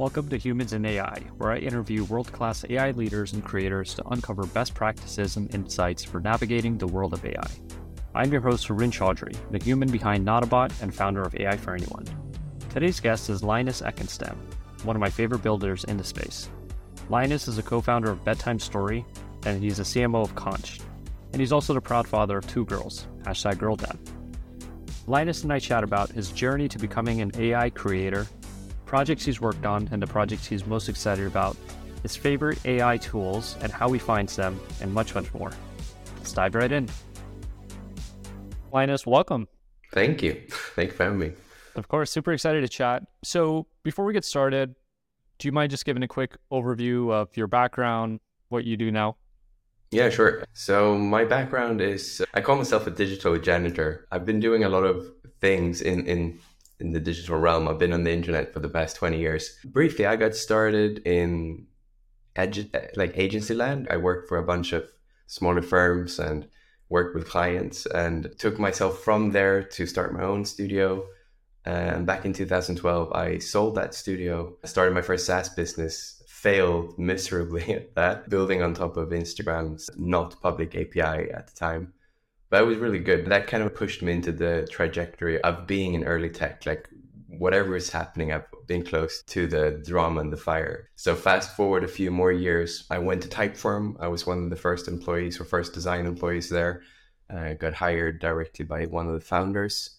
Welcome to Humans in AI, where I interview world class AI leaders and creators to uncover best practices and insights for navigating the world of AI. I'm your host, Harin Chaudhry, the human behind Notabot and founder of AI for Anyone. Today's guest is Linus Ekenstam, one of my favorite builders in the space. Linus is a co founder of Bedtime Story, and he's a CMO of Konch. And he's also the proud father of two girls, hashtag girl dad. Linus and I chat about his journey to becoming an AI creator, projects he's worked on, and the projects he's most excited about, his favorite AI tools and how he finds them, and much, much more. Let's dive right in. Linus, welcome. Thank you. Thank you for having me. Of course, super excited to chat. So, before we get started, do you mind just giving a quick overview of your background, what you do now? Yeah, sure. So, my background is I call myself a digital janitor. I've been doing a lot of things in, in, in the digital realm. I've been on the internet for the past 20 years. Briefly, I got started in edu- like agency land. I worked for a bunch of smaller firms and worked with clients and took myself from there to start my own studio. And back in 2012, I sold that studio, I started my first SaaS business, failed miserably at that, building on top of Instagram's not public API at the time. But it was really good. That kind of pushed me into the trajectory of being in early tech. Like whatever is happening, I've been close to the drama and the fire. So fast forward a few more years, I went to Typeform. I was one of the first employees or first design employees there. I got hired directly by one of the founders.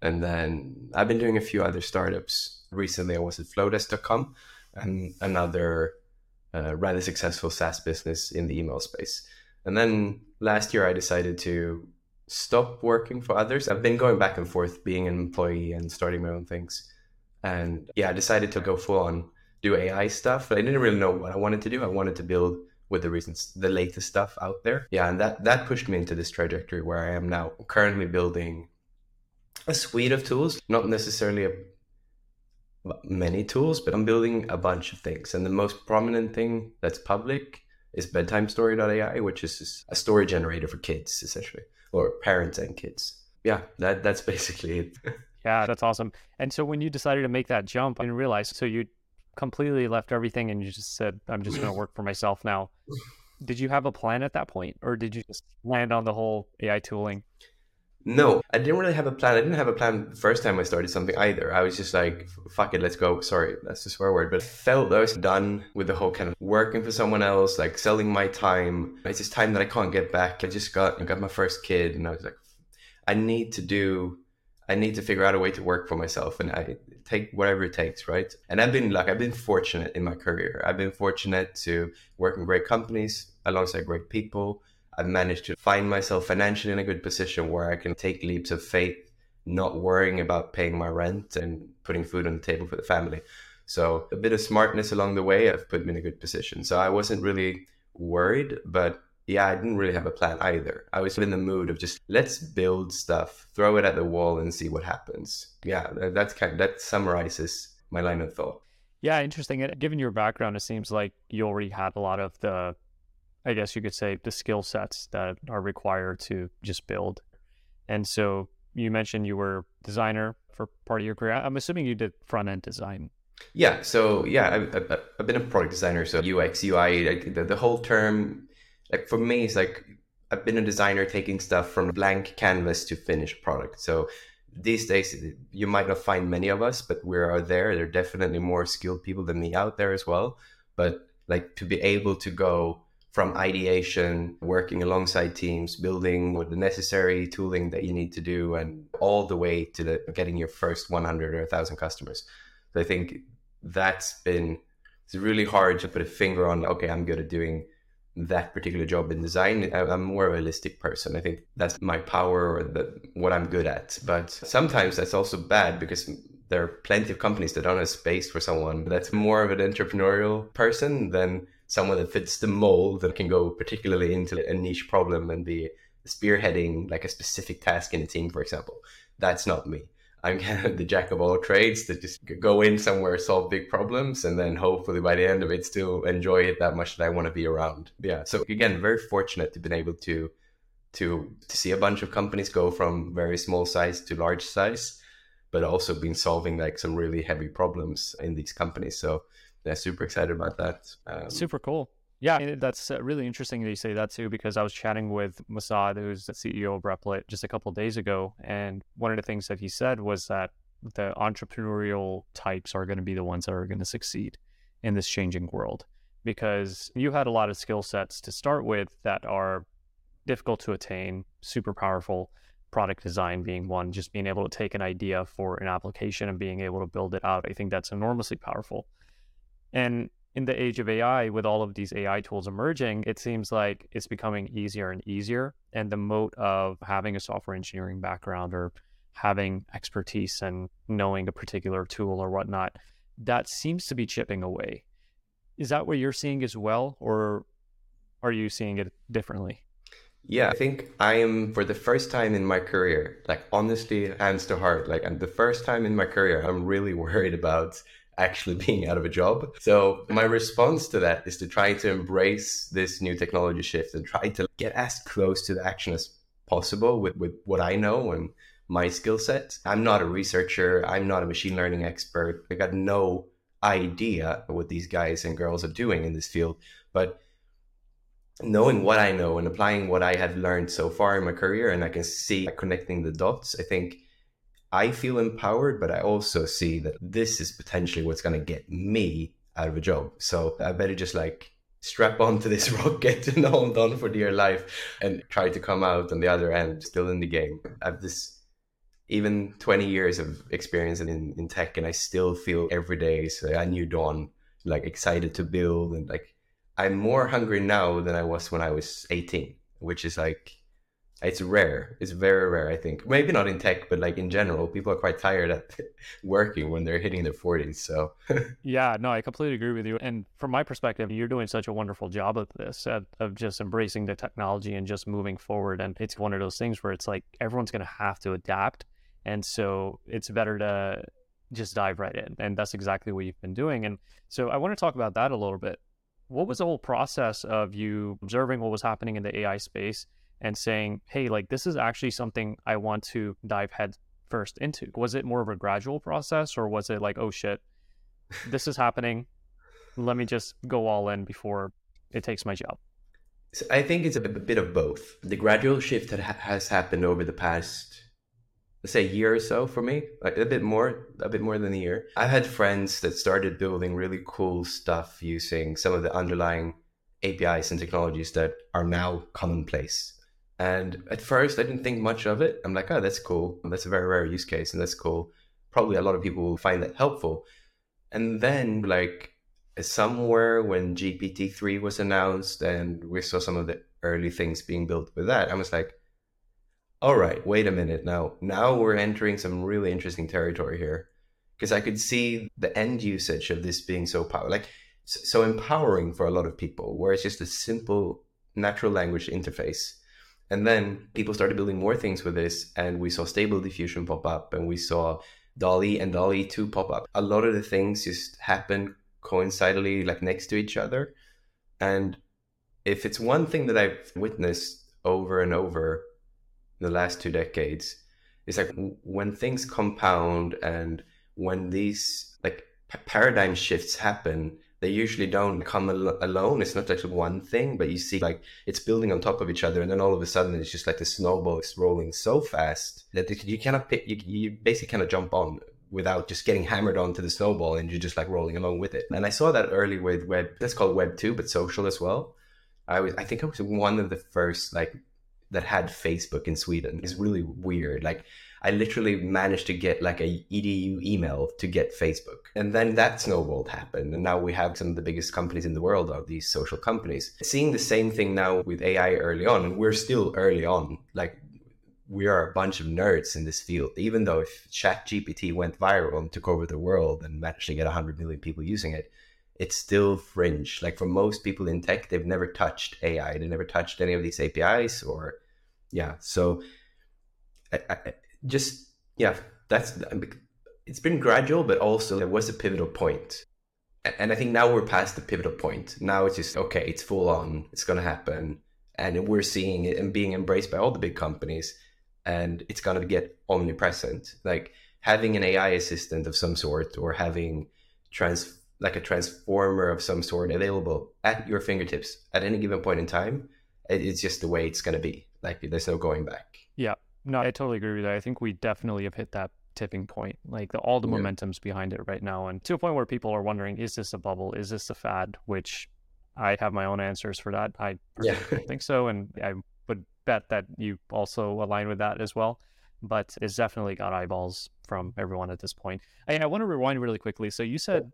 And then I've been doing a few other startups. Recently, I was at Flodesk.com and another uh, rather successful SaaS business in the email space. And then last year, I decided to stop working for others. I've been going back and forth being an employee and starting my own things. And yeah, I decided to go full on do AI stuff. But I didn't really know what I wanted to do. I wanted to build with the reasons the latest stuff out there. Yeah, and that that pushed me into this trajectory where I am now currently building a suite of tools, not necessarily a many tools, but I'm building a bunch of things. And the most prominent thing that's public is bedtimestory.ai, which is a story generator for kids, essentially, or parents and kids. Yeah, that that's basically it. yeah, that's awesome. And so when you decided to make that jump, I didn't realize, so you completely left everything and you just said, I'm just going to work for myself now. Did you have a plan at that point, or did you just land on the whole AI tooling? No, I didn't really have a plan. I didn't have a plan the first time I started something either. I was just like, fuck it, let's go. Sorry, that's a swear word. But I felt I was done with the whole kind of working for someone else, like selling my time. It's just time that I can't get back. I just got I got my first kid and I was like, I need to do I need to figure out a way to work for myself and I take whatever it takes, right? And I've been like I've been fortunate in my career. I've been fortunate to work in great companies alongside great people I've managed to find myself financially in a good position where I can take leaps of faith, not worrying about paying my rent and putting food on the table for the family. So a bit of smartness along the way have put me in a good position. So I wasn't really worried, but yeah, I didn't really have a plan either. I was in the mood of just let's build stuff, throw it at the wall and see what happens. Yeah, that's kind of, that summarizes my line of thought. Yeah, interesting. Given your background, it seems like you already had a lot of the I guess you could say, the skill sets that are required to just build. And so you mentioned you were designer for part of your career. I'm assuming you did front end design. Yeah. So yeah, I've, I've, been a product designer. So UX, UI, like the, the whole term, like for me, it's like I've been a designer taking stuff from blank canvas to finished product. So these days, you might not find many of us, but we are there. There are definitely more skilled people than me out there as well. But like to be able to go from ideation, working alongside teams, building with the necessary tooling that you need to do, and all the way to the, getting your first 100 or 1,000 customers. So I think that's been it's really hard to put a finger on. Okay, I'm good at doing that particular job in design. I'm more of a realistic person. I think that's my power or the, what I'm good at. But sometimes that's also bad because there are plenty of companies that don't have space for someone that's more of an entrepreneurial person than someone that fits the mold that can go particularly into a niche problem and be spearheading like a specific task in a team, for example. That's not me. I'm kind of the jack of all trades that just go in somewhere, solve big problems, and then hopefully by the end of it, still enjoy it that much that I want to be around. Yeah. So again, very fortunate to been able to to to see a bunch of companies go from very small size to large size. but also been solving like some really heavy problems in these companies. So yeah, super excited about that. Um, super cool. Yeah, that's uh, really interesting that you say that too, because I was chatting with Masad, who's the CEO of Replit, just a couple days ago, and one of the things that he said was that the entrepreneurial types are going to be the ones that are going to succeed in this changing world, because you had a lot of skill sets to start with that are difficult to attain, super powerful. Product design being one, just being able to take an idea for an application and being able to build it out. I think that's enormously powerful. And in the age of AI, with all of these AI tools emerging, it seems like it's becoming easier and easier. And the moat of having a software engineering background or having expertise and knowing a particular tool or whatnot, that seems to be chipping away. Is that what you're seeing as well, or are you seeing it differently? Yeah, I think I am for the first time in my career, like honestly, hands to heart, like and the first time in my career, I'm really worried about actually being out of a job. So my response to that is to try to embrace this new technology shift and try to get as close to the action as possible with, with what I know and my skill set. I'm not a researcher. I'm not a machine learning expert. I got no idea what these guys and girls are doing in this field. But knowing what I know and applying what I have learned so far in my career, and I can see connecting the dots, I think I feel empowered, but I also see that this is potentially what's going to get me out of a job. So I better just like strap onto this rocket and hold on for dear life and try to come out on the other end still in the game. I have this even 20 years of experience in, in tech and I still feel every day so a new dawn, like excited to build and like I'm more hungry now than I was when I was 18, which is like it's rare. It's very rare, I think. Maybe not in tech, but like in general, people are quite tired at working when they're hitting their 40s. So, yeah, no, I completely agree with you. And from my perspective, you're doing such a wonderful job of this, uh, of just embracing the technology and just moving forward. And it's one of those things where it's like everyone's going to have to adapt. And so it's better to just dive right in. And that's exactly what you've been doing. And so I want to talk about that a little bit. What was the whole process of you observing what was happening in the AI space? And saying, hey, like this is actually something I want to dive head first into? Was it more of a gradual process or was it like, oh shit, this is happening. Let me just go all in before it takes my job? So I think it's a bit of both. The gradual shift that ha- has happened over the past, let's say, year or so for me, like a bit more, a bit more than a year. I've had friends that started building really cool stuff using some of the underlying APIs and technologies that are now commonplace. And at first, I didn't think much of it. I'm like, oh, that's cool. That's a very rare use case, and that's cool. Probably a lot of people will find that helpful. And then, like, somewhere when GPT 3 was announced and we saw some of the early things being built with that, I was like, all right, wait a minute now. Now we're entering some really interesting territory here. Because I could see the end usage of this being so powerful, like so empowering for a lot of people, where it's just a simple natural language interface and then people started building more things with this, and we saw Stable Diffusion pop up, and we saw DALL-E and DALL-E 2 pop up. A lot of the things just happen coincidentally, like next to each other. And if it's one thing that I've witnessed over and over the last two decades, it's like when things compound and when these like paradigm shifts happen, they usually don't come al- alone. It's not actually one thing, but you see like it's building on top of each other, and then all of a sudden it's just like the snowball is rolling so fast that you cannot pick. You, you basically cannot jump on without just getting hammered onto the snowball, and you're just like rolling along with it. And I saw that early with web. That's called Web two, but social as well. I was I think I was one of the first like that had Facebook in Sweden. It's really weird. Like I literally managed to get like a edu email to get Facebook. And then that snowballed happened. And now we have some of the biggest companies in the world are these social companies. Seeing the same thing now with AI early on, and we're still early on. Like we are a bunch of nerds in this field. Even though if ChatGPT went viral and took over the world and managed to get 100 million people using it, it's still fringe. Like for most people in tech, they've never touched AI. They never touched any of these APIs or, yeah. So I, I, just yeah, that's it's been gradual, but also there was a pivotal point. And I think now we're past the pivotal point. Now it's just okay, it's full on, it's gonna happen, and we're seeing it and being embraced by all the big companies, and it's gonna get omnipresent. Like having an AI assistant of some sort or having trans like a transformer of some sort available at your fingertips at any given point in time, it's just the way it's going to be. Like there's no going back. Yeah, no, I totally agree with that. I think we definitely have hit that tipping point. Like the, all the yeah. momentum's behind it right now, and to a point where people are wondering, is this a bubble? Is this a fad? Which I have my own answers for that. I yeah. don't think so, and I would bet that you also align with that as well. But it's definitely got eyeballs from everyone at this point. I want to rewind really quickly. So you said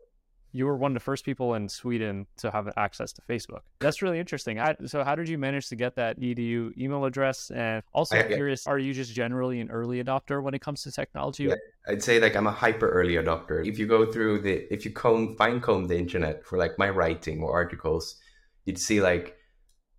you were one of the first people in Sweden to have access to Facebook. That's really interesting. I, so, how did you manage to get that edu email address? And also, I, curious, are you just generally an early adopter when it comes to technology? Yeah, I'd say like I'm a hyper early adopter. If you go through the, if you comb, fine comb the internet for like my writing or articles, you'd see like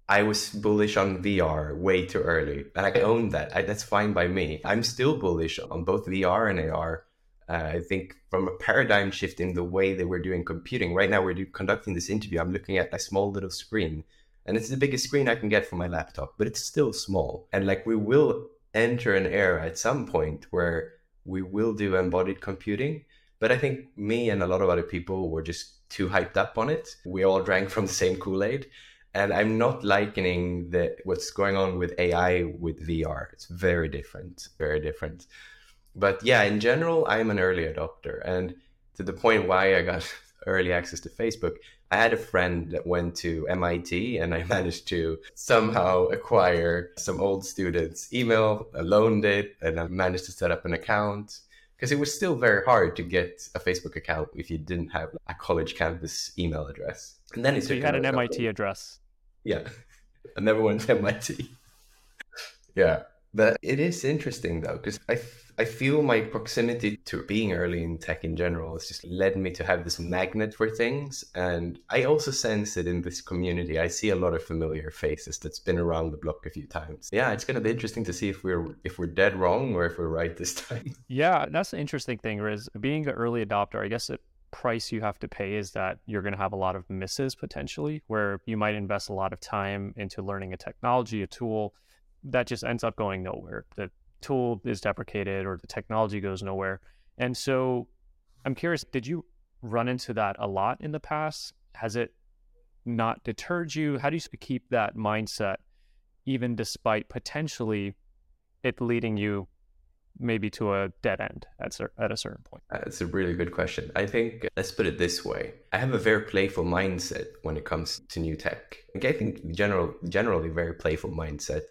I was bullish on VR way too early, and I own that. I, that's fine by me. I'm still bullish on both VR and AR uh, I think from a paradigm shift in the way that we're doing computing. Right now, we're do, conducting this interview. I'm looking at a small little screen, and it's the biggest screen I can get for my laptop, but it's still small. And like we will enter an era at some point where we will do embodied computing. But I think me and a lot of other people were just too hyped up on it. We all drank from the same Kool Aid. And I'm not likening the, what's going on with AI with VR. It's very different, very different but yeah, in general, I'm an early adopter. And to the point why I got early access to Facebook, I had a friend that went to MIT and I managed to somehow acquire some old students' email, I loaned it, and I managed to set up an account. Because it was still very hard to get a Facebook account if you didn't have a college campus email address. And then so you had an MIT address. Yeah, I never went to MIT. yeah, but it is interesting though because I I feel my proximity to being early in tech in general has just led me to have this magnet for things. And I also sense it in this community. I see a lot of familiar faces that's been around the block a few times. Yeah, it's gonna be interesting to see if we're if we're dead wrong or if we're right this time. Yeah, that's the interesting thing is being an early adopter, I guess the price you have to pay is that you're going to have a lot of misses potentially where you might invest a lot of time into learning a technology a tool that just ends up going nowhere tool is deprecated or the technology goes nowhere. And so I'm curious, did you run into that a lot in the past? Has it not deterred you? How do you keep that mindset even despite potentially it leading you maybe to a dead end at, at a certain point? Uh, That's a really good question. I think, uh, let's put it this way. I have a very playful mindset when it comes to new tech. Like, I think general, generally very playful mindset.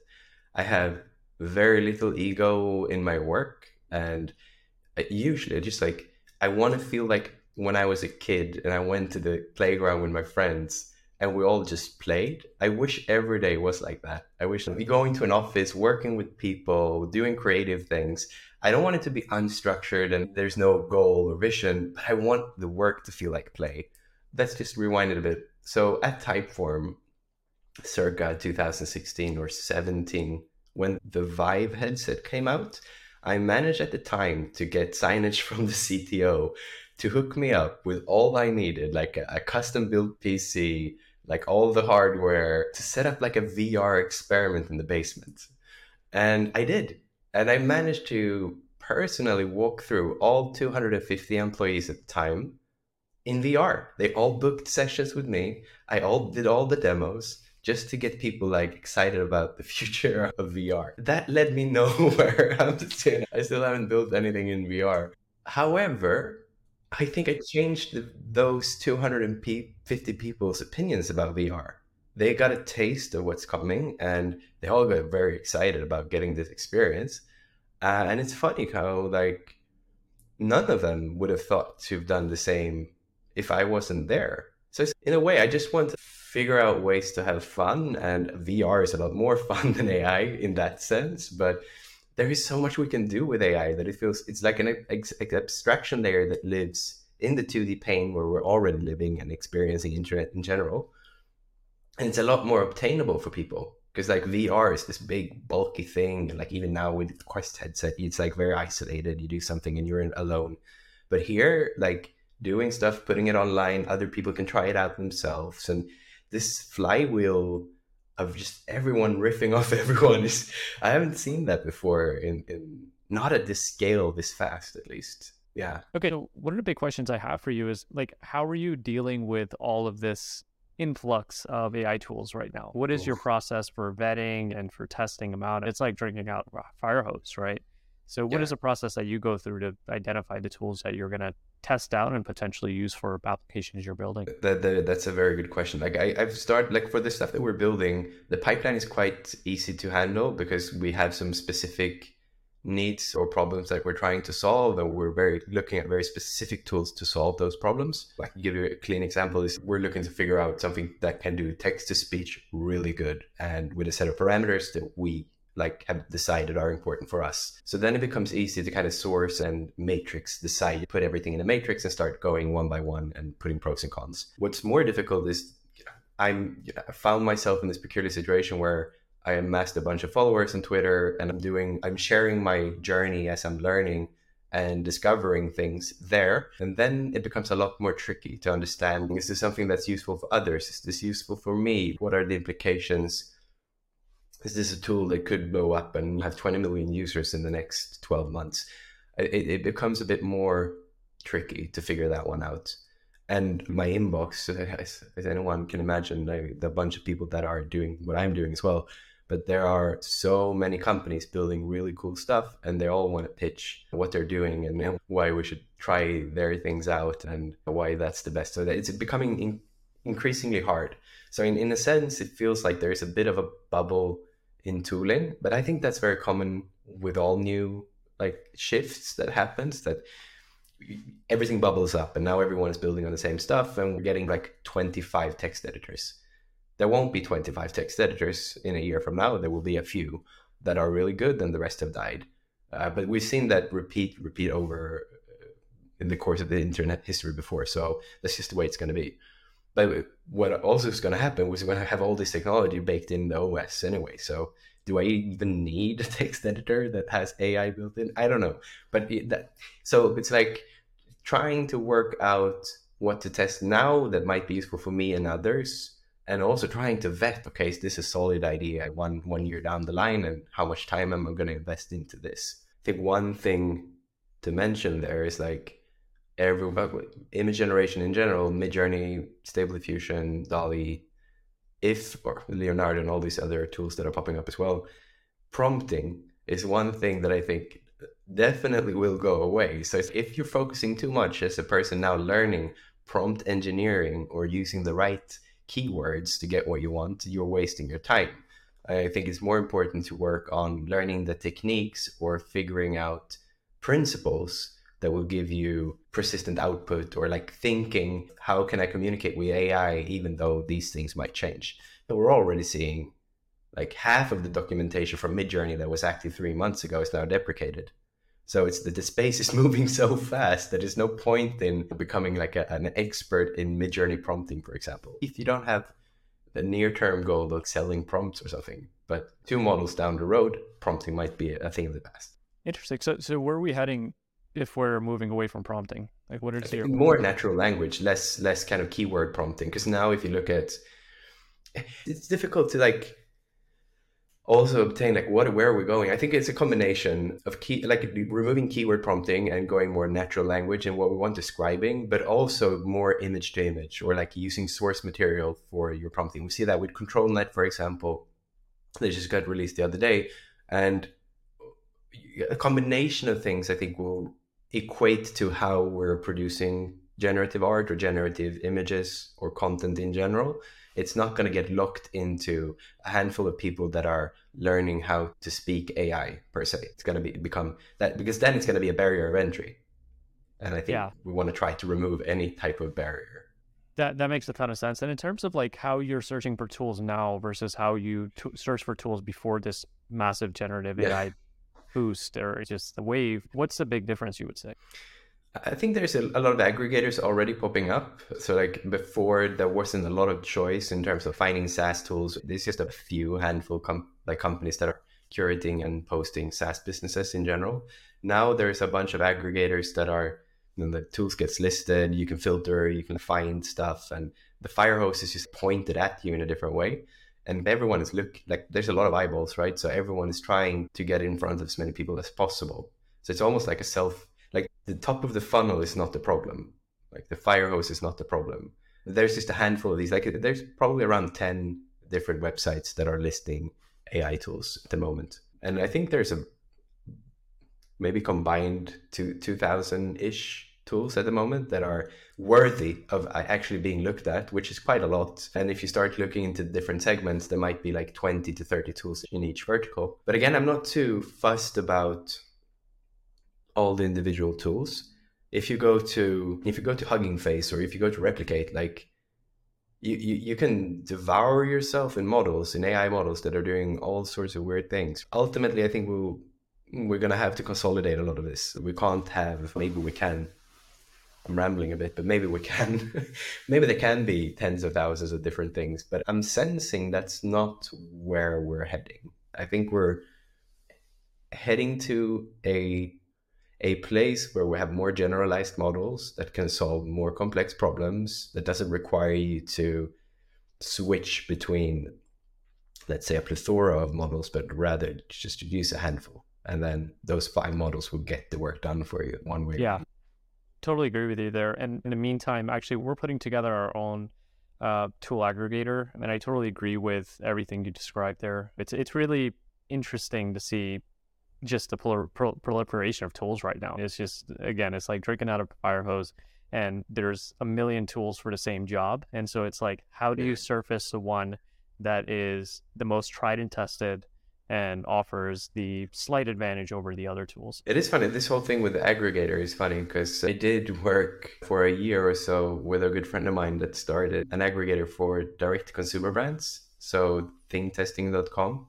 I have very little ego in my work. And uh, usually I just like i want to feel like when i was a kid and i went to the playground with my friends and we all just played i wish every day was like that. I wish we going to an office working with people doing creative things i don't want it to be unstructured and there's no goal or vision but i want the work to feel like play. Let's just rewind it a bit. So at typeform circa 2016 or 17 when the Vive headset came out, I managed at the time to get signage from the CTO to hook me up with all I needed, like a, a custom built PC, like all the hardware to set up like a VR experiment in the basement. And I did. And I managed to personally walk through all 250 employees at the time in VR. They all booked sessions with me. I all did all the demos just to get people like excited about the future of VR. That led me nowhere. I'm still, I still haven't built anything in VR. However, I think I changed the, those 250 people's opinions about VR. They got a taste of what's coming and they all got very excited about getting this experience. Uh, and it's funny how, like, none of them would have thought to have done the same if I wasn't there. So, in a way, I just want to figure out ways to have fun. And VR is a lot more fun than AI in that sense. But there is so much we can do with AI that it feels it's like an ex- abstraction layer that lives in the 2D plane where we're already living and experiencing internet in general. And it's a lot more obtainable for people because like VR is this big bulky thing. And like even now with the Quest headset, it's like very isolated. You do something and you're alone. But here, like doing stuff, putting it online, other people can try it out themselves. And this flywheel of just everyone riffing off everyone is I haven't seen that before in in not at this scale this fast at least. Yeah. Okay. So one of the big questions I have for you is like, how are you dealing with all of this influx of AI tools right now? What is Oof. your process for vetting and for testing them out? It's like drinking out fire hose, right? So, what yeah. is the process that you go through to identify the tools that you're going to test out and potentially use for applications you're building? That, that, that's a very good question. Like I, I've started like for the stuff that we're building, the pipeline is quite easy to handle because we have some specific needs or problems that we're trying to solve and we're very looking at very specific tools to solve those problems i can give you a clean example is we're looking to figure out something that can do text to speech really good and with a set of parameters that we like have decided are important for us. So then it becomes easy to kind of source and matrix decide, put everything in a matrix and start going one by one and putting pros and cons. What's more difficult is I'm I found myself in this peculiar situation where I amassed a bunch of followers on Twitter and I'm doing I'm sharing my journey as I'm learning and discovering things there. And then it becomes a lot more tricky to understand is this something that's useful for others? Is this useful for me? What are the implications? Is this a tool that could blow up and have 20 million users in the next 12 months? It, it becomes a bit more tricky to figure that one out. And my inbox, as, as anyone can imagine, like, the bunch of people that are doing what I'm doing as well. But there are so many companies building really cool stuff, and they all want to pitch what they're doing and why we should try their things out and why that's the best. So that it's becoming in, increasingly hard. So in, in a sense, it feels like there's a bit of a bubble in tooling but i think that's very common with all new like shifts that happens that everything bubbles up and now everyone is building on the same stuff and we're getting like 25 text editors. There won't be 25 text editors in a year from now. There will be a few that are really good and the rest have died. Uh, but we've seen that repeat repeat over uh, in the course of the internet history before. So that's just the way it's going to be but what also is going to happen was we're going to have all this technology baked in the OS anyway. So do I even need a text editor that has AI built in? I don't know. But it, that, so it's like trying to work out what to test now that might be useful for me and others, and also trying to vet. Okay, is this a solid idea one one year down the line, and how much time am I going to invest into this? I think one thing to mention there is like every image generation in general, Midjourney, Stable Diffusion, DALL-E, if or Leonardo and all these other tools that are popping up as well, prompting is one thing that I think definitely will go away. So if you're focusing too much as a person now learning prompt engineering or using the right keywords to get what you want, you're wasting your time. I think it's more important to work on learning the techniques or figuring out principles that will give you persistent output or like thinking how can i communicate with ai even though these things might change? But we're already seeing like half of the documentation from midjourney that was active three months ago is now deprecated. So it's that the space is moving so fast that there's no point in becoming like a, an expert in midjourney prompting for example. If you don't have the near term goal of selling prompts or something but two models down the road prompting might be a thing of the past. Interesting. So so where are we heading if we're moving away from prompting? Like what is your more natural language, less less kind of keyword prompting? Because now if you look at it's difficult to like also obtain like what where are we going i think it's a combination of key like removing keyword prompting and going more natural language and what we want describing but also more image to image or like using source material for your prompting we see that with ControlNet for example they just got released the other day and a combination of things i think will equate to how we're producing generative art or generative images or content in general. It's not going to get locked into a handful of people that are learning how to speak AI per se. It's going to be become that because then it's going to be a barrier of entry. And I think yeah. we want to try to remove any type of barrier. That that makes a ton of sense. And in terms of like how you're searching for tools now versus how you t- search for tools before this massive generative yeah. AI boost or just the wave, what's the big difference you would say? I think there's a, a, lot of aggregators already popping up. So like before, there wasn't a lot of choice in terms of finding SaaS tools. There's just a few handful com- like companies that are curating and posting SaaS businesses in general. Now there's a bunch of aggregators that are you know, the tools gets listed. You can filter, you can find stuff, and the fire hose is just pointed at you in a different way and everyone is look like there's a lot of eyeballs right so everyone is trying to get in front of as many people as possible So it's almost like a self, like the top of the funnel is not the problem. Like the fire hose is not the problem. There's just a handful of these. Like there's probably around 10 different websites that are listing AI tools at the moment. And I think there's a maybe combined to 2000 ish tools at the moment that are worthy of uh, actually being looked at, which is quite a lot. And if you start looking into different segments, there might be like 20 to 30 tools in each vertical. But again, I'm not too fussed about all the individual tools. If you go to if you go to Hugging Face or if you go to Replicate, like you, you, you can devour yourself in models, in AI models that are doing all sorts of weird things. Ultimately, I think we'll we're gonna have to consolidate a lot of this. We can't have maybe we can I'm rambling a bit, but maybe we can. maybe there can be tens of thousands of different things, but I'm sensing that's not where we're heading. I think we're heading to a a place where we have more generalized models that can solve more complex problems that doesn't require you to switch between let's say a plethora of models but rather just use a handful and then those five models will get the work done for you one way yeah totally agree with you there. And in the meantime, actually, we're putting together our own uh, tool aggregator, and I totally agree with everything you described there. It's it's really interesting to see just the proliferation of tools right now. It's just again, it's like drinking out of a fire hose, and there's a million tools for the same job, and so it's like, how do you surface the one that is the most tried and tested? And offers the slight advantage over the other tools. It is funny. This whole thing with the aggregator is funny because I did work for a year or so with a good friend of mine that started an aggregator for direct consumer brands. So thingtesting.com.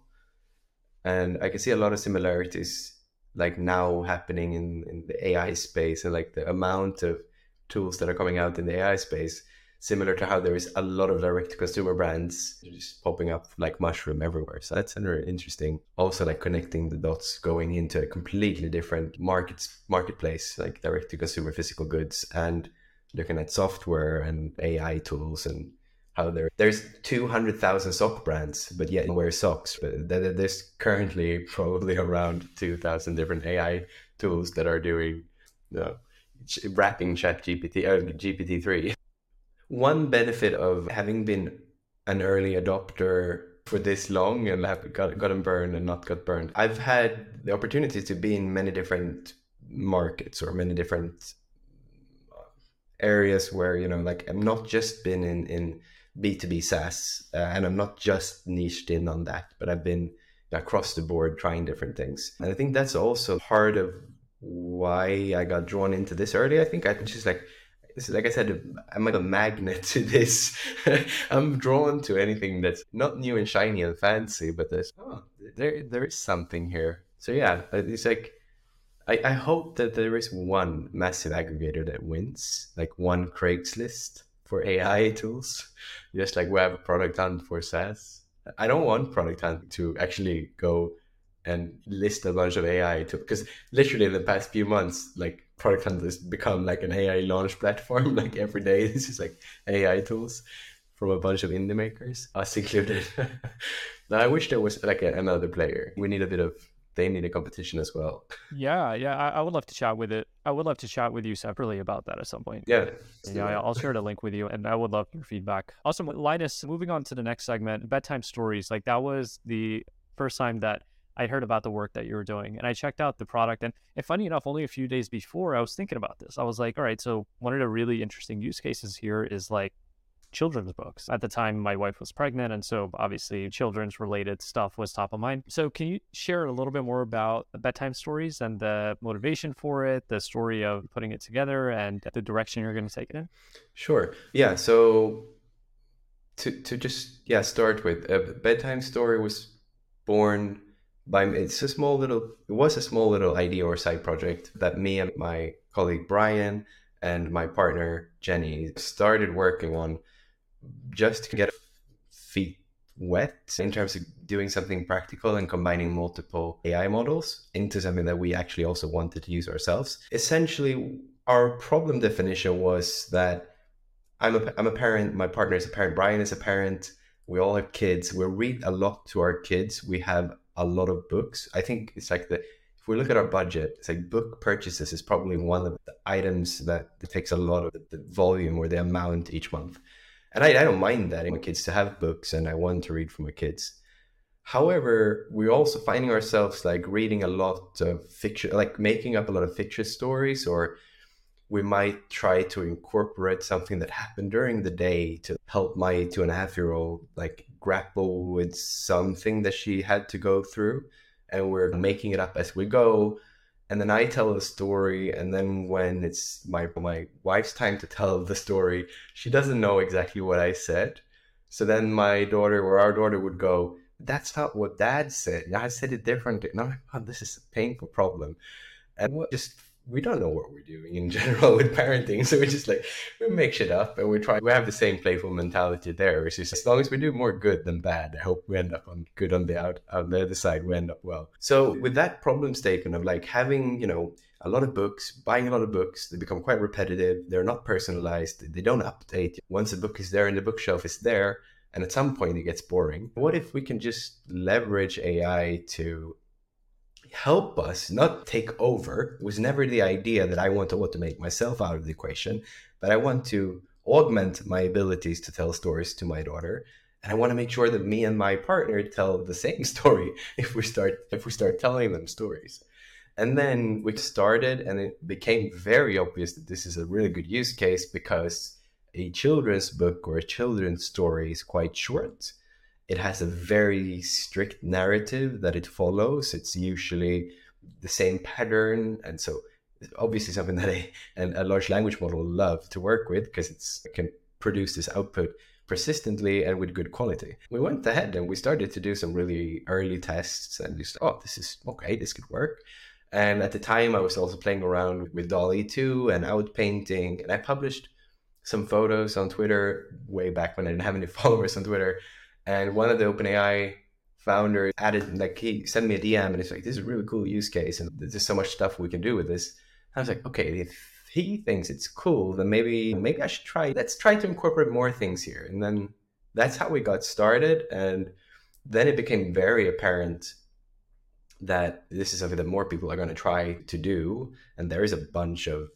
And I can see a lot of similarities like now happening in, in the AI space and like the amount of tools that are coming out in the AI space similar to how there is a lot of direct consumer brands just popping up like mushroom everywhere. So that's another interesting. Also, like connecting the dots, going into a completely different markets marketplace, like direct to consumer physical goods, and looking at software and AI tools and how there there's 200,000 sock brands, but yet wear socks. But there's currently probably around 2,000 different AI tools that are doing you know, wrapping Chat GPT, uh, GPT three one benefit of having been an early adopter for this long and have got, gotten burned and not got burned, I've had the opportunity to be in many different markets or many different areas where you know like i'm not just been in in b2b saas uh, and i'm not just niched in on that but i've been across the board trying different things. And i think that's also part of why i got drawn into this early i think i just like like I said, I'm like a magnet to this. I'm drawn to anything that's not new and shiny and fancy, but there's oh, there there is something here. So yeah, it's like I, I hope that there is one massive aggregator that wins, like one Craigslist for AI tools, just like we have a product hunt for SaaS. I don't want product hunt to actually go and list a bunch of AI tools because literally in the past few months, like Product has become like an AI launch platform. Like every day, this is like AI tools from a bunch of indie makers, us included. now, I wish there was like a, another player. We need a bit of they need a competition as well. Yeah, yeah, I, I, would love to chat with it. I would love to chat with you separately about that at some point. Yeah, yeah, I'll share the link with you, and I would love your feedback. Also, Linus, moving on to the next segment, bedtime stories. Like that was the first time that I heard about the work that you were doing and I checked out the product. And, and funny enough, only a few days before I was thinking about this, I was like, all right, so one of the really interesting use cases here is like children's books. At the time, my wife was pregnant. And so obviously, children's related stuff was top of mind. So, can you share a little bit more about bedtime stories and the motivation for it, the story of putting it together, and the direction you're going to take it in? Sure. Yeah. So, to, to just yeah start with a bedtime story was born by it's a small little it was a small little idea or side project that me and my colleague Brian and my partner Jenny started working on just to get feet wet in terms of doing something practical and combining multiple AI models into something that we actually also wanted to use ourselves. Essentially, our problem definition was that I'm a, I'm a parent, my partner is a parent, Brian is a parent, we all have kids, we read a lot to our kids, we have a lot of books. I think it's like the if we look at our budget, it's like book purchases is probably one of the items that takes a lot of the volume or the amount each month. And I, I don't mind that. My kids to have books and I want to read for my kids. However, we're also finding ourselves like reading a lot of fiction, like making up a lot of fiction stories, or we might try to incorporate something that happened during the day to help my two and a half year old like grapple with something that she had to go through. And we're mm-hmm. making it up as we go and then I tell the story, and then when it's my my wife's time to tell the story, she doesn't know exactly what I said. So then my daughter or our daughter would go, "That's not what Dad said. I said it differently." And I'm like, "Oh, this is a painful problem," and just we don't know what we're doing in general with parenting. So we just like we make shit up and we try. We have the same playful mentality there. which is as long as we do more good than bad, I hope we end up on good on the out on the other side. We end up well. So with that problem statement of like having you know a lot of books, buying a lot of books, they become quite repetitive. They're not personalized. They don't update. Once a book is there and the bookshelf is there, and at some point it gets boring. What if we can just leverage AI to help us, not take over. It was never the idea that I want to automate myself out of the equation, but I want to augment my abilities to tell stories to my daughter. And I want to make sure that me and my partner tell the same story if we start if we start telling them stories. And then we started and it became very obvious that this is a really good use case because a children's book or a children's story is quite short it has a very strict narrative that it follows. It's usually the same pattern, and so obviously something that a, a large language model love to work with because it can produce this output persistently and with good quality. We went ahead and we started to do some really early tests and just, oh, this is okay, this could work. And at the time, I was also playing around with DALL-E 2 and outpainting, and I published some photos on Twitter way back when I didn't have any followers on Twitter and one of the OpenAI founders added, like, he sent me a DM and he's like, this is a really cool use case. And there's so much stuff we can do with this. I was like, okay, if he thinks it's cool, then maybe, maybe I should try, let's try to incorporate more things here. And then that's how we got started. And then it became very apparent that this is something that more people are going to try to do. And there is a bunch of,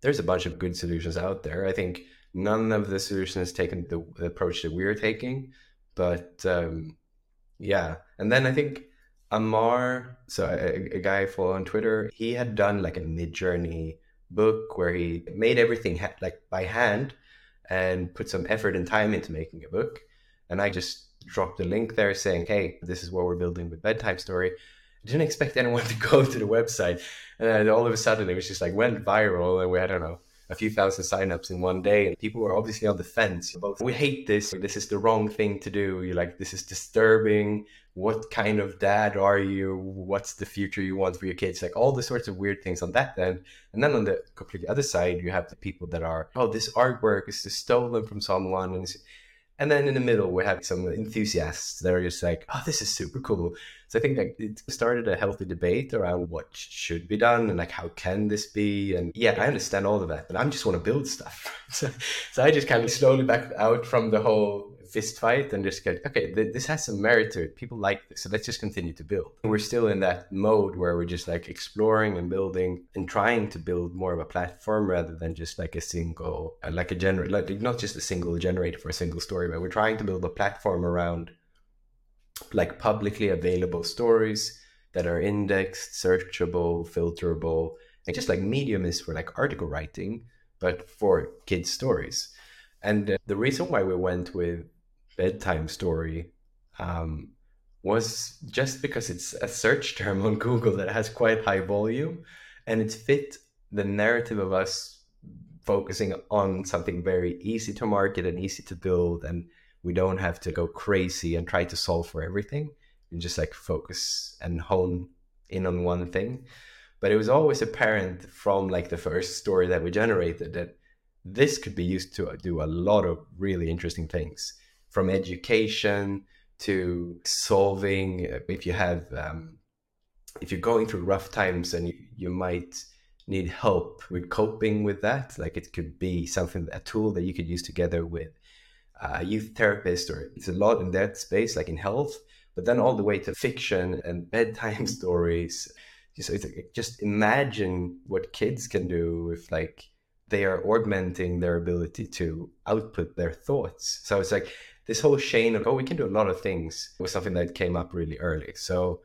there's a bunch of good solutions out there. I think none of the solutions taken the, the approach that we're taking but um, yeah, and then I think Amar, so a, a guy I follow on Twitter, he had done like a Midjourney book where he made everything ha- like by hand and put some effort and time into making a book. And I just dropped a link there saying, "Hey, this is what we're building with bedtime story." I didn't expect anyone to go to the website, and all of a sudden it was just like went viral, and we I don't know a few thousand signups in one day, and people were obviously on the fence. We hate this. This is the wrong thing to do. You're like, this is disturbing. What kind of dad are you? What's the future you want for your kids? Like all the sorts of weird things on that end. And then on the completely other side, you have the people that are, oh, this artwork is just stolen from someone, and and then in the middle, we have some enthusiasts that are just like, oh, this is super cool. So I think like it started a healthy debate around what should be done and like how can this be? And yeah, I understand all of that, but I just want to build stuff. so, so I just kind of slowly backed out from the whole fist fight and just get okay th- this has some merit to it people like this so let's just continue to build we're still in that mode where we're just like exploring and building and trying to build more of a platform rather than just like a single like a generate like not just a single generator for a single story but we're trying to build a platform around like publicly available stories that are indexed searchable filterable and just like medium is for like article writing but for kids stories. And the reason why we went with bedtime story um, was just because it's a search term on Google that has quite high volume and it fit the narrative of us focusing on something very easy to market and easy to build and we don't have to go crazy and try to solve for everything. And just like focus and hone in on one thing. But it was always apparent from like the first story that we generated that this could be used to do a lot of really interesting things from education to solving if you have um, if you're going through rough times and you, you might need help with coping with that like it could be something a tool that you could use together with a youth therapist or it's a lot in that space like in health but then all the way to fiction and bedtime mm-hmm. stories So it's like, just imagine what kids can do if like they are augmenting their ability to output their thoughts. So it's like this whole chain of oh, we can do a lot of things was something that came up really early. So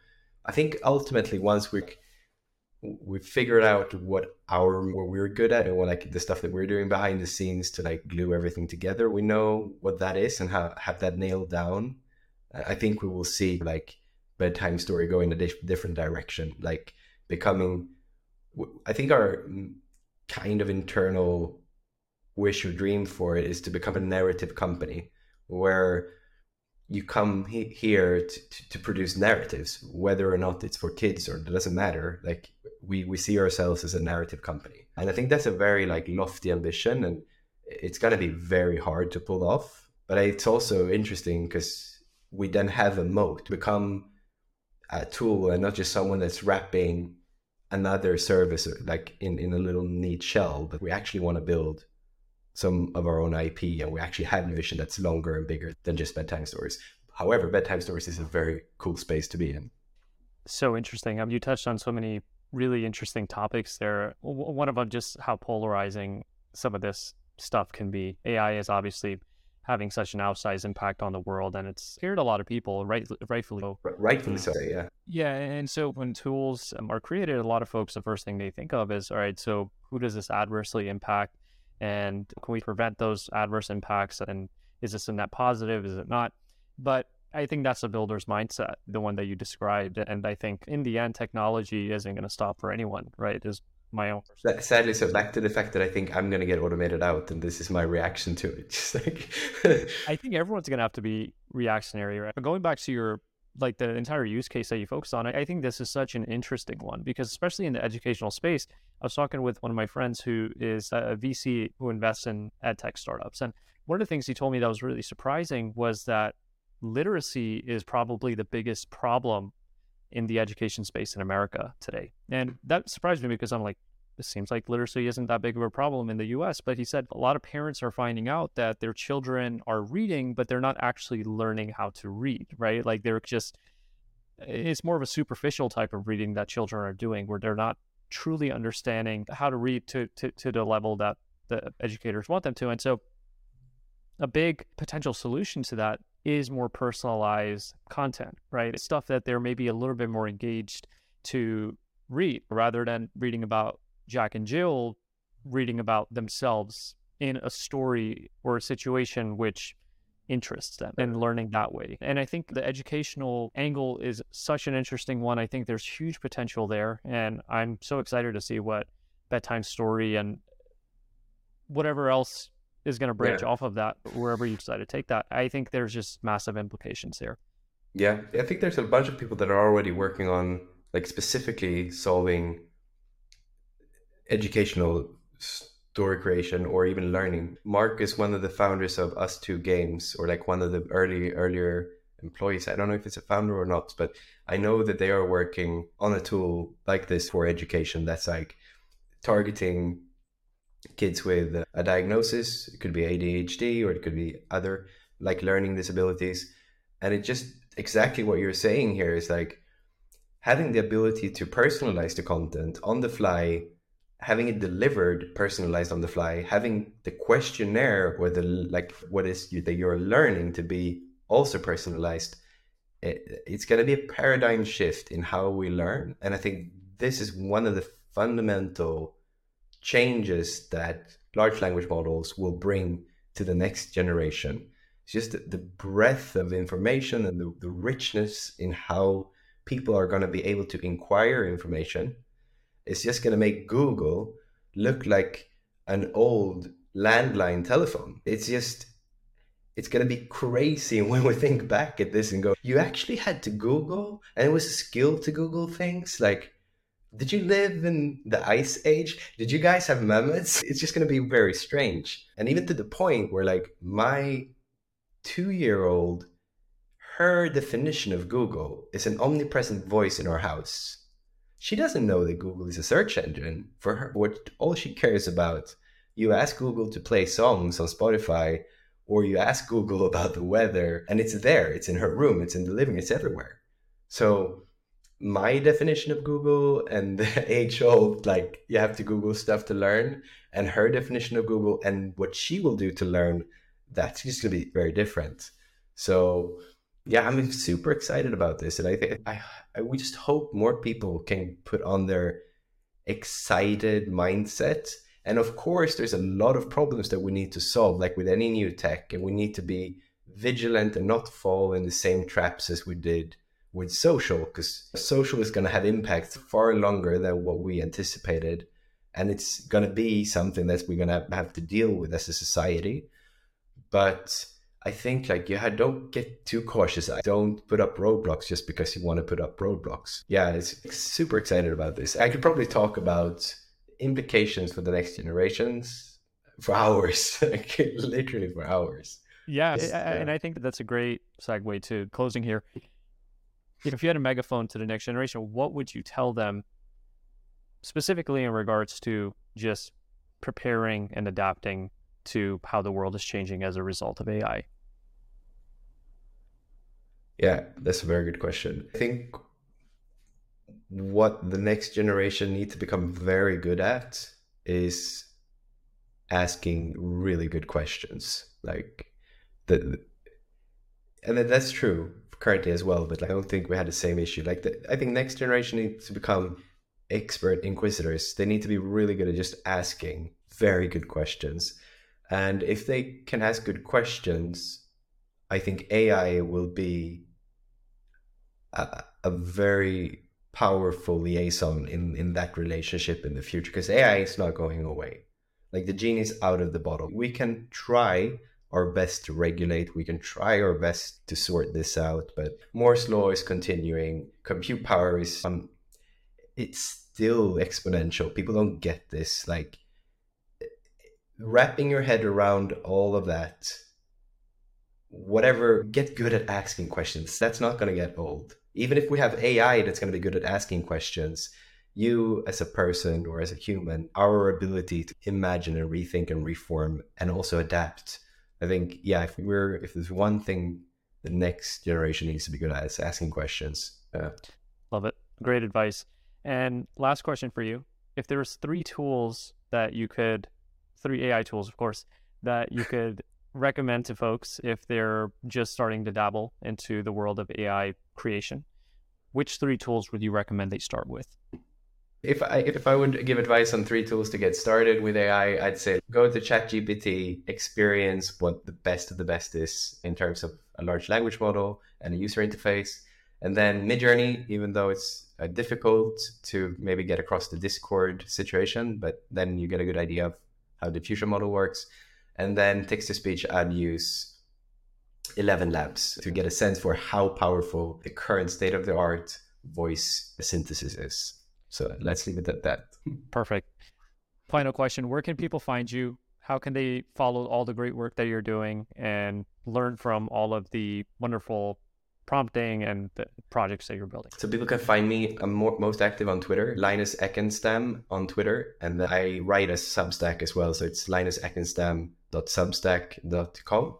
I think ultimately once we we figured out what our what we're good at and what like the stuff that we're doing behind the scenes to like glue everything together. We know what that is and have have that nailed down. I think we will see like bedtime story go in a di- different direction like becoming i think our mm, kind of internal wish or dream for it is to become a narrative company where you come he- here to, to, produce narratives, whether or not it's for kids or it doesn't matter. Like we, we see ourselves as a narrative company. And I think that's a very like lofty ambition and it's going to be very hard to pull off. But it's also interesting because we then have a moat to become a tool and not just someone that's wrapping another service like in, in a little neat shell, but we actually want to build some of our own IP, and we actually have a vision that's longer and bigger than just bedtime stories. However, bedtime stories is a very cool space to be in. So interesting. Um, you touched on so many really interesting topics there. One of them just how polarizing some of this stuff can be. AI is obviously having such an outsized impact on the world, and it's scared a lot of people, right? Rightfully so. Rightfully so, yeah. Yeah, and so when tools um, are created, a lot of folks, the first thing they think of is, all right, so who does this adversely impact? And can we prevent those adverse impacts? And is this a net positive? Is it not? But i think that's a builder's mindset the one that you described. And i think in the end technology isn't going to stop for anyone right? Is my own sadly so back to the fact that i think i'm going to get automated out and this is my reaction to it. Just like i think everyone's going to have to be reactionary right? But going back to your like the entire use case that you focus on, I, think this is such an interesting one because especially in the educational space, I was talking with one of my friends who is a VC who invests in ed tech startups. And one of the things he told me that was really surprising was that literacy is probably the biggest problem in the education space in America today. And that surprised me because I'm like, it seems like literacy isn't that big of a problem in the US. But he said a lot of parents are finding out that their children are reading, but they're not actually learning how to read, right? Like they're just, it's more of a superficial type of reading that children are doing where they're not truly understanding how to read to, to, to the level that the educators want them to. And so a big potential solution to that is more personalized content, right? It's stuff that they're maybe a little bit more engaged to read rather than reading about Jack and Jill reading about themselves in a story or a situation which interests them and learning that way. And I think the educational angle is such an interesting one. I think there's huge potential there. And I'm so excited to see what bedtime story and whatever else is going to branch yeah. off of that, wherever you decide to take that. I think there's just massive implications here. Yeah. I think there's a bunch of people that are already working on like specifically solving educational story creation or even learning. Mark is one of the founders of ustwo Games, or like one of the early earlier employees. I don't know if it's a founder or not, but I know that they are working on a tool like this for education that's like targeting kids with a diagnosis. It could be ADHD or it could be other like learning disabilities. And it just exactly what you're saying here is like having the ability to personalize the content on the fly having it delivered personalized on the fly having the questionnaire or the like what is you, that you're learning to be also personalized it, it's going to be a paradigm shift in how we learn. And i think this is one of the fundamental changes that large language models will bring to the next generation. It's just the, the breadth of information and the, the richness in how people are going to be able to inquire information it's just going to make Google look like an old landline telephone. It's just, it's going to be crazy when we think back at this and go, you actually had to Google and it was a skill to Google things. Like, did you live in the ice age? Did you guys have mammoths? It's just going to be very strange. And even to the point where, like, my two year old, her definition of Google is an omnipresent voice in our house she doesn't know that Google is a search engine. For her, what all she cares about, you ask Google to play songs on Spotify, or you ask Google about the weather, and it's there. It's in her room. It's in the living. It's everywhere. So my definition of Google and the age old, like you have to Google stuff to learn, and her definition of Google and what she will do to learn, that's just going to be very different. So, yeah, I'm super excited about this. And I think I, I we just hope more people can put on their excited mindset. And of course, there's a lot of problems that we need to solve, like with any new tech, and we need to be vigilant and not fall in the same traps as we did with social because social is going to have impacts far longer than what we anticipated and it's going to be something that we're going to have to deal with as a society but i think like yeah don't get too cautious. I don't put up roadblocks just because you want to put up roadblocks. Yeah it's super excited about this. I could probably talk about implications for the next generations for hours. Literally for hours. Yeah, and I think that that's a great segue to closing here. If you had a megaphone to the next generation, what would you tell them specifically in regards to just preparing and adapting to how the world is changing as a result of AI? Yeah, that's a very good question. I think what the next generation need to become very good at is asking really good questions. Like the and that's true currently as well, but I don't think we had the same issue. Like the, I think next generation needs to become expert inquisitors. They need to be really good at just asking very good questions. And if they can ask good questions, I think AI will be a, a very powerful liaison in, in that relationship in the future because AI is not going away. Like the genie is out of the bottle. We can try our best to regulate. We can try our best to sort this out, but Moore's law is continuing. Compute power is um, it's still exponential. People don't get this. Like wrapping your head around all of that. Whatever, get good at asking questions. That's not going to get old. Even if we have AI that's going to be good at asking questions, you as a person or as a human, our ability to imagine and rethink and reform and also adapt I think, yeah, if we're if there's one thing the next generation needs to be good at is asking questions. Yeah. Love it. Great advice. And last question for you. If there was three tools that you could three AI tools, of course, that you could recommend to folks if they're just starting to dabble into the world of AI creation, which three tools would you recommend they start with? If I if I would give advice on three tools to get started with AI, I'd say go to ChatGPT, experience what the best of the best is in terms of a large language model and a user interface. And then Midjourney, even though it's uh, difficult to maybe get across the Discord situation, but then you get a good idea of how the diffusion model works. And then text to speech, I'd use Eleven Labs to get a sense for how powerful the current state of the art voice synthesis is. So let's leave it at that. Perfect. Final question Where can people find you? How can they follow all the great work that you're doing and learn from all of the wonderful prompting and the projects that you're building? So people can find me. Uh, I'm more, most active on Twitter, Linus Ekenstam on Twitter, and I write a Substack as well. So it's linusekenstam.substack.com.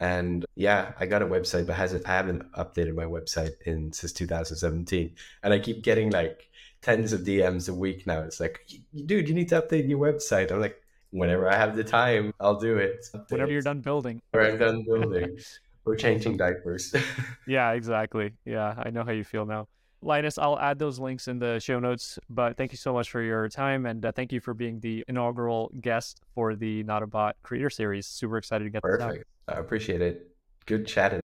And yeah, I got a website, but hasn't I haven't updated my website in since 2017, and I keep getting like tens of DMs a week now. It's like, dude, you need to update your website. I'm like, whenever I have the time, I'll do it. Whenever you're done building. Or I'm done building. We're changing diapers. yeah, exactly. Yeah, I know how you feel now. Linus, I'll add those links in the show notes. But thank you so much for your time. And uh, thank you for being the inaugural guest for the Not a Bot Creator Series. Super excited to get Perfect. I appreciate it. Good chatting.